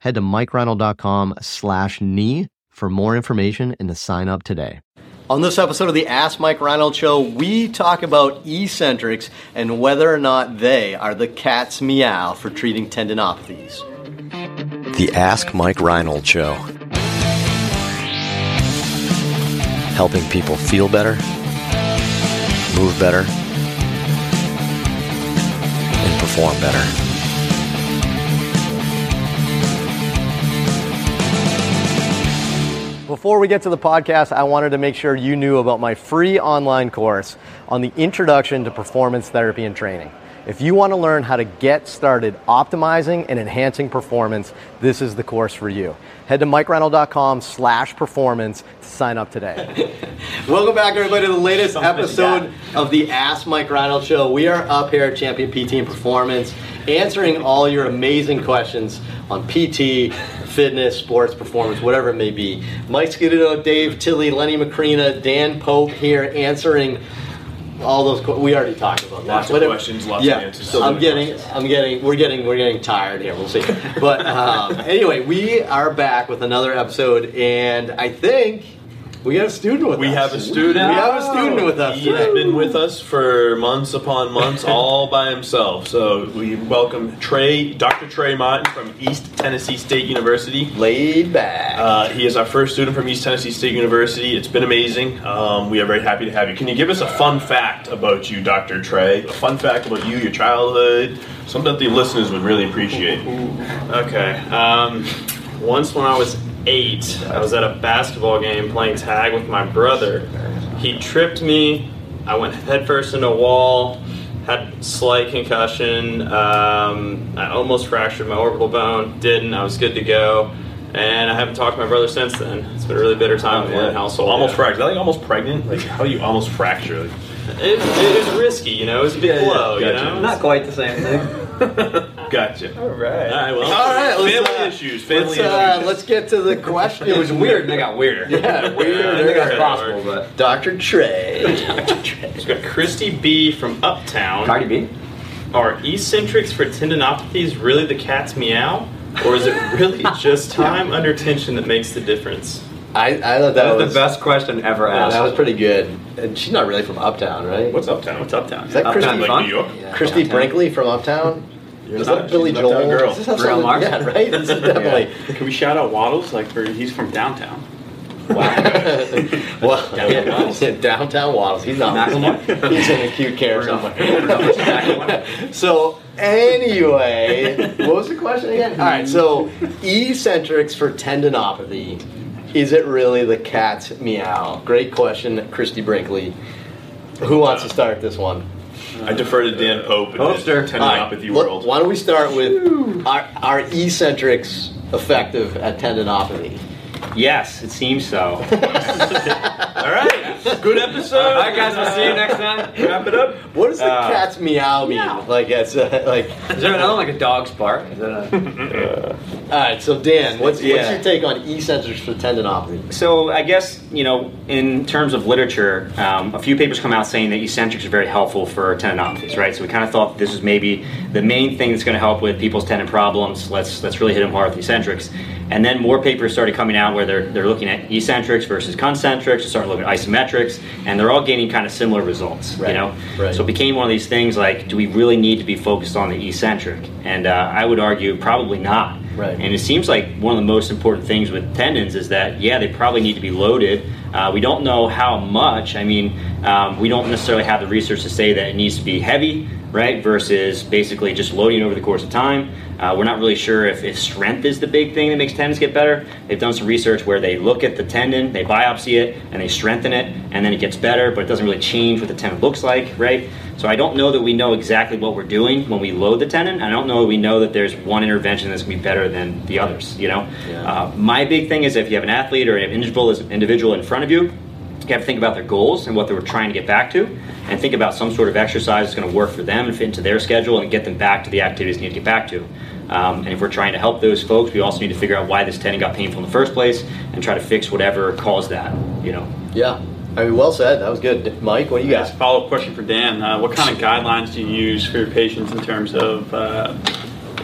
Head to mikereinold.com slash knee for more information and to sign up today. On this episode of the Ask Mike Reinold Show, we talk about eccentrics and whether or not they are the cat's meow for treating tendinopathies. The Ask Mike Reinold Show. Helping people feel better, move better, and perform better. Before we get to the podcast, I wanted to make sure you knew about my free online course on the introduction to performance therapy and training. If you want to learn how to get started optimizing and enhancing performance, this is the course for you. Head to mikereinold.com slash performance to sign up today. Welcome back, everybody, to the latest episode of the Ask Mike Reinold Show. We are up here at Champion PT and Performance answering all your amazing questions on PT, fitness, sports, performance, whatever it may be. Mike Scudetto, Dave Tilley, Lenny Macrina, Dan Pope here answering all those. we already talked about lots that. of questions, lots yeah, of answers. So I'm getting, questions. I'm getting, we're getting, we're getting tired here. We'll see. but um, anyway, we are back with another episode, and I think we got a student with we us. We have a student. We have a student with us. He has been with us for months upon months, all by himself. So we welcome Trey, Dr. Trey Martin from East Tennessee State University. Laid back. Uh, he is our first student from East Tennessee State University. It's been amazing. Um, we are very happy to have you. Can you give us a fun fact about you, Dr. Trey? A fun fact about you, your childhood, something that the listeners would really appreciate. Okay. Um, once when I was eight, I was at a basketball game playing tag with my brother. He tripped me. I went headfirst into a wall, had slight concussion. Um, I almost fractured my orbital bone. Didn't. I was good to go. And I haven't talked to my brother since then. It's been a really bitter time oh, in the household. Almost yeah. fractured. Like almost pregnant. Like how do you almost fracture? Like, it, it was risky, you know. It was a big yeah, blow, yeah, gotcha. you know. Not quite the same thing. gotcha. All right. All right. Well, all right. Family uh, issues. Family let's, issues. Uh, let's get to the question. It was weird, and they got weirder. Yeah, weird. I think that's possible, but Dr. Trey. Dr. Trey. We've got Christy B from Uptown. Cardi B. Are eccentrics for tendinopathies really the cat's meow? Or is it really just time under tension that makes the difference? I, I thought that, that was, was, the best question ever asked. that was pretty good. And she's not really from Uptown, right? What's Uptown? What's Uptown? Is that Uptown Christy, like New York? Yeah, Christy Uptown. Brinkley from Uptown? Is that Billy Joel? Girl. Is this Real Mars? Yeah, right. This is definitely. Yeah. Can we shout out Waddles? Like, for, he's from downtown. Wow. well, downtown, yeah, Waddles. downtown Waddles. He's not. He's in acute care somewhere. so anyway, what was the question again? All right. So eccentrics for tendinopathy. Is it really the cat's meow? Great question, Christy Brinkley. Who wants to start this one? I defer to Dan Pope in Poster. tendinopathy right, world. Why don't we start with are, are eccentrics effective at tendinopathy? Yes, it seems so. All right, good episode. All right, guys, we'll see you next time. Wrap it up. What does the uh, cat's meow mean? Meow. Like it's uh, like. Is there another like a dog's bark? Is that a... uh, all right, so Dan, what's, yeah. what's your take on eccentrics for tendinopathy? So I guess you know, in terms of literature, um, a few papers come out saying that eccentrics are very helpful for tendinopathies, right? So we kind of thought this was maybe the main thing that's going to help with people's tendon problems. Let's let's really hit them hard with eccentrics. And then more papers started coming out where they're, they're looking at eccentrics versus concentrics, they started looking at isometrics, and they're all gaining kind of similar results. Right. You know, right. so it became one of these things like, do we really need to be focused on the eccentric? And uh, I would argue probably not. Right. And it seems like one of the most important things with tendons is that yeah, they probably need to be loaded. Uh, we don't know how much. I mean, um, we don't necessarily have the research to say that it needs to be heavy, right? Versus basically just loading over the course of time. Uh, we're not really sure if, if strength is the big thing that makes tendons get better. They've done some research where they look at the tendon, they biopsy it, and they strengthen it, and then it gets better, but it doesn't really change what the tendon looks like, right? So I don't know that we know exactly what we're doing when we load the tendon. I don't know that we know that there's one intervention that's going to be better than the others. You know, yeah. uh, my big thing is if you have an athlete or an individual individual in front of you, you have to think about their goals and what they were trying to get back to, and think about some sort of exercise that's going to work for them and fit into their schedule and get them back to the activities they need to get back to. Um, and if we're trying to help those folks, we also need to figure out why this tendon got painful in the first place and try to fix whatever caused that. You know. Yeah. I mean, well said. That was good, Mike. What do you got? Follow up question for Dan. Uh, what kind of guidelines do you use for your patients in terms of uh,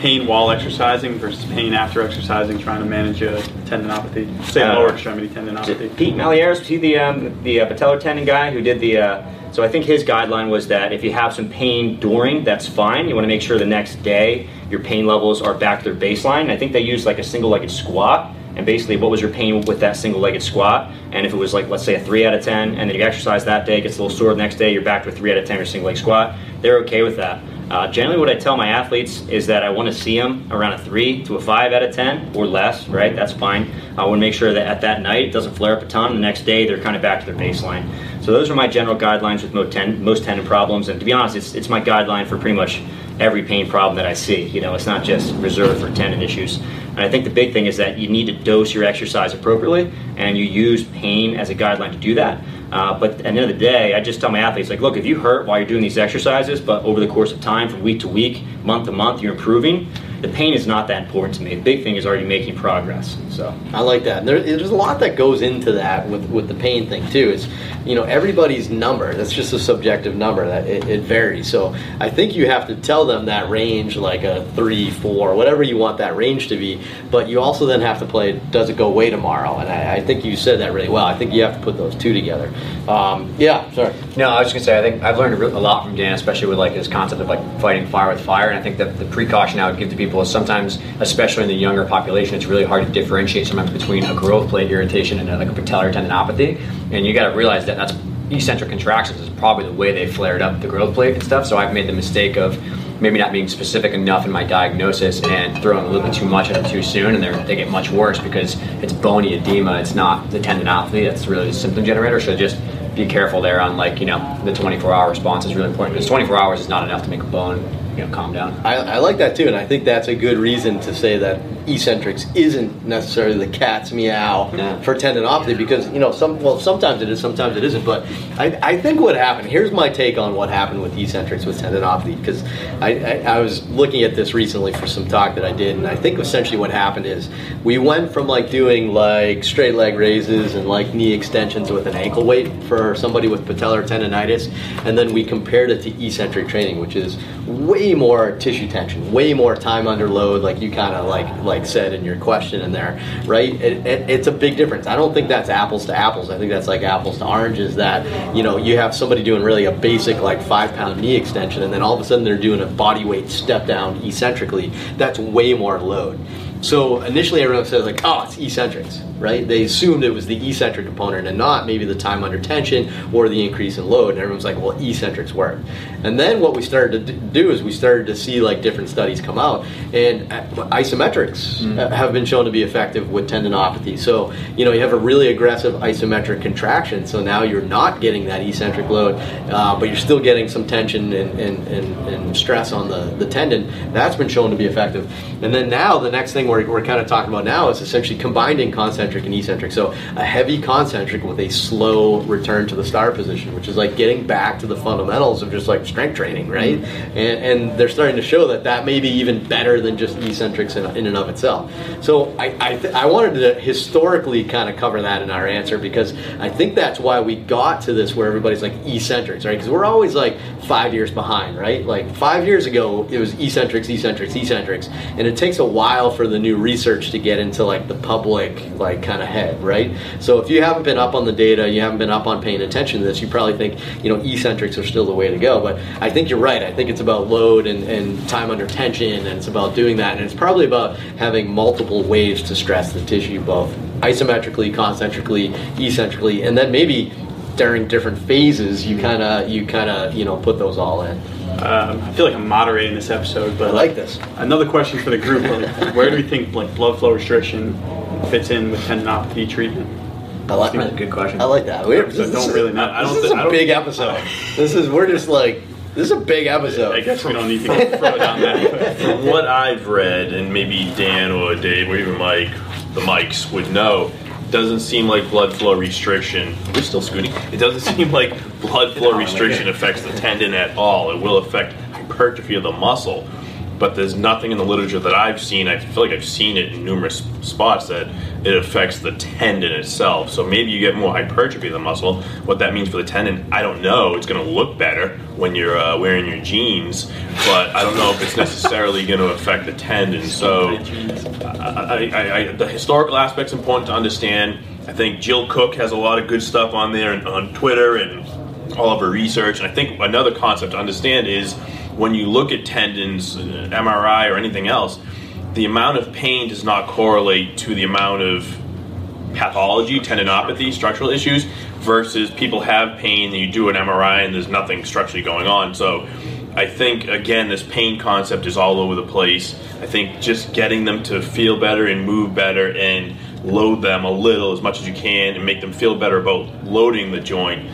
pain while exercising versus pain after exercising, trying to manage a tendinopathy, say uh, lower extremity tendinopathy? Pete Malliaras, was he the um, the uh, patellar tendon guy who did the? Uh, so I think his guideline was that if you have some pain during, that's fine. You want to make sure the next day your pain levels are back to their baseline. I think they used like a single-legged squat and basically what was your pain with that single-legged squat and if it was like let's say a 3 out of 10 and then you exercise that day gets a little sore the next day you're back to a 3 out of 10 or single-leg squat they're okay with that uh, generally what i tell my athletes is that i want to see them around a 3 to a 5 out of 10 or less right? That's fine. I want to make sure that at that night it doesn't flare up a ton. The next day they're kind of back to their baseline. So those are my general guidelines with most, ten, most tendon problems. And to be honest it's, it's my guideline for pretty much every pain problem that i see. You know it's not just reserved for tendon issues. And I think the big thing is that you need to dose your exercise appropriately, and you use pain as a guideline to do that. Uh, but at the end of the day, I just tell my athletes, like, look, if you hurt while you're doing these exercises, but over the course of time, from week to week, month to month, you're improving, the pain is not that important to me. The big thing is are you making progress? So I like that. There, there's a lot that goes into that with, with the pain thing too. It's you know everybody's number. That's just a subjective number. That it, it, varies. So I think you have to tell them that range, like a three, four, whatever you want that range to be. But you also then have to play. Does it go away tomorrow? And I, I think you said that really well. I think you have to put those two together. Um, yeah. Sorry. No, I was just gonna say I think I've learned a lot from Dan, especially with like his concept of like fighting fire with fire. And I think that the precaution I would give to people people sometimes, especially in the younger population, it's really hard to differentiate sometimes between a growth plate irritation and a, like a patellar tendinopathy. And you got to realize that that's eccentric contractions is probably the way they flared up the growth plate and stuff. So I've made the mistake of maybe not being specific enough in my diagnosis and throwing a little bit too much at them too soon, and they get much worse because it's bony edema. It's not the tendinopathy. That's really the symptom generator. So just be careful there on like you know the 24 hour response is really important because 24 hours is not enough to make a bone you know calm down. I, I like that too, and I think that's a good reason to say that eccentrics isn't necessarily the cat's meow no. for tendinopathy because you know some well sometimes it is sometimes it isn't but I, I think what happened here's my take on what happened with eccentrics with tendinopathy because I, I, I, was looking at this recently for some talk that I did and I think essentially what happened is we went from like doing like straight leg raises and like knee extensions with an ankle weight for somebody with patellar tendonitis and then we compared it to eccentric training which is way more tissue tension way more time under load like you kind of like like like said in your question in there, right? It, it, it's a big difference. I don't think that's apples to apples. I think that's like apples to oranges. That you know you have somebody doing really a basic like five pound knee extension, and then all of a sudden they're doing a body weight step down eccentrically. That's way more load. So initially everyone said like, oh, it's eccentrics right? They assumed it was the eccentric component and not maybe the time under tension or the increase in load. And everyone's like, well, eccentrics work. And then what we started to do is we started to see like different studies come out, and uh, isometrics mm-hmm. have been shown to be effective with tendinopathy. So you know you have a really aggressive isometric contraction, so now you're not getting that eccentric load, uh, but you're still getting some tension and, and, and, and, stress on the, the tendon. That's been shown to be effective. And then now the next thing we're, we're kind of talking about now is essentially combining concentric concentric and eccentric. So a heavy concentric with a slow return to the start position, which is like getting back to the fundamentals of just like strength training, right? Mm-hmm. And, and they're starting to show that that may be even better than just eccentrics in, in and of itself. So I I, th- I wanted to historically kind of cover that in our answer because I think that's why we got to this where everybody's like eccentrics, right? Because we're always like five years behind, right? Like five years ago, it was eccentrics, eccentrics, eccentrics, and it takes a while for the new research to get into like the public like like kind of head, right? So if you haven't been up on the data, you haven't been up on paying attention to this, you probably think, you know, eccentrics are still the way to go. But I think you're right. I think it's about load and, and time under tension, and it's about doing that. And it's probably about having multiple ways to stress the tissue, both isometrically, concentrically, eccentrically, and then maybe during different phases, you kind of you kind of you know put those all in. Um, I feel like I'm moderating this episode, but I like this. Another question for the group: like, Where do we think like blood flow restriction fits in with tendinopathy treatment? I like That's a good question. I like that. We're, So don't really know. I don't this is thi- I a don't- big episode. This is we're just like this is a big episode. I guess we don't need to go further down that. From what I've read, and maybe Dan or Dave or even Mike, the mics would know, doesn't seem like blood flow restriction. We're still scooting. It doesn't seem like blood flow restriction affects the tendon at all. It will affect hypertrophy of the muscle, but there's nothing in the literature that I've seen. I feel like I've seen it in numerous spots that it affects the tendon itself. So maybe you get more hypertrophy of the muscle. What that means for the tendon, I don't know. It's going to look better when you're uh, wearing your jeans, but I don't know if it's necessarily going to affect the tendon. So I, I, I, the historical aspect's important to understand. I think Jill Cook has a lot of good stuff on there and on Twitter and all of her research. And I think another concept to understand is when you look at tendons, MRI, or anything else, the amount of pain does not correlate to the amount of pathology, tendinopathy, structural issues, versus people have pain and you do an MRI and there's nothing structurally going on. So I think, again, this pain concept is all over the place. I think just getting them to feel better and move better and load them a little as much as you can and make them feel better about loading the joint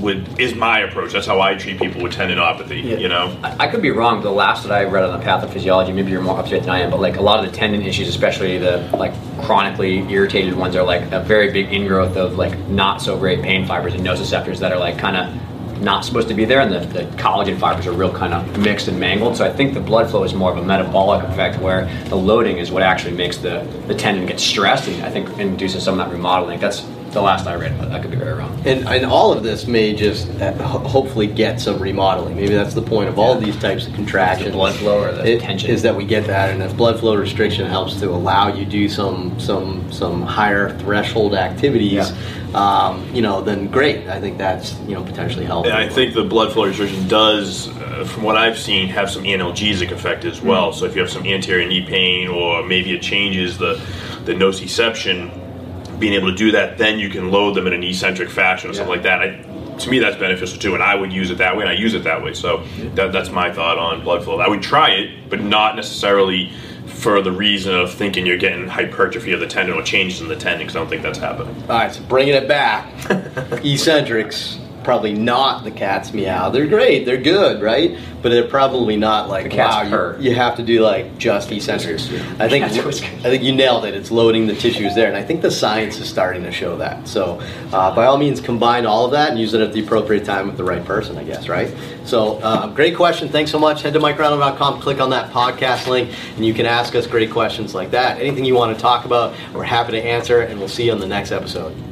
would is my approach. That's how I treat people with tendinopathy, you know? I I could be wrong. but The last that I read on the pathophysiology, maybe you're more up to date than I am, but like a lot of the tendon issues, especially the like chronically irritated ones, are like a very big ingrowth of like not so great pain fibers and nociceptors that are like kind of not supposed to be there, and the, the collagen fibers are real kind of mixed and mangled. So I think the blood flow is more of a metabolic effect, where the loading is what actually makes the, the tendon get stressed, and I think induces some of that remodeling. That's the last I read, but I could be very wrong. And, and all of this may just uh, hopefully get some remodeling. Maybe that's the point of all these types of contractions. The blood flow or the It- tension. is that we get that, and if blood flow restriction helps to allow you do some some some higher threshold activities, um, you know, then great. I think that's you know potentially helpful. And I think the blood flow restriction does, uh, from what I've seen, have some analgesic effect as well. So if you have some anterior knee pain, or maybe it changes the the nociception, being able to do that, then you can load them in an eccentric fashion or something like that. I, to me, that's beneficial too, and I would use it that way, and I use it that way. So that, that's my thought on blood flow. I would try it, but not necessarily for the reason of thinking you're getting hypertrophy of the tendon or changes in the tendon, because I don't think that's happening. All right, so bringing it back, eccentrics probably not the cat's meow. They're great, they're good, right? But they're probably not like cat's wow. purr. You, you have to do like just eccentrics. I think I think you nailed it. It's loading the tissues there, and I think the science is starting to show that. So, uh, by all means, combine all of that and use it at the appropriate time with the right person. I guess, right? So, uh, great question. Thanks so much. Head to MikeReinold.com, click on that podcast link, and you can ask us great questions like that. Anything you want to talk about, we're happy to answer, and we'll see you on the next episode.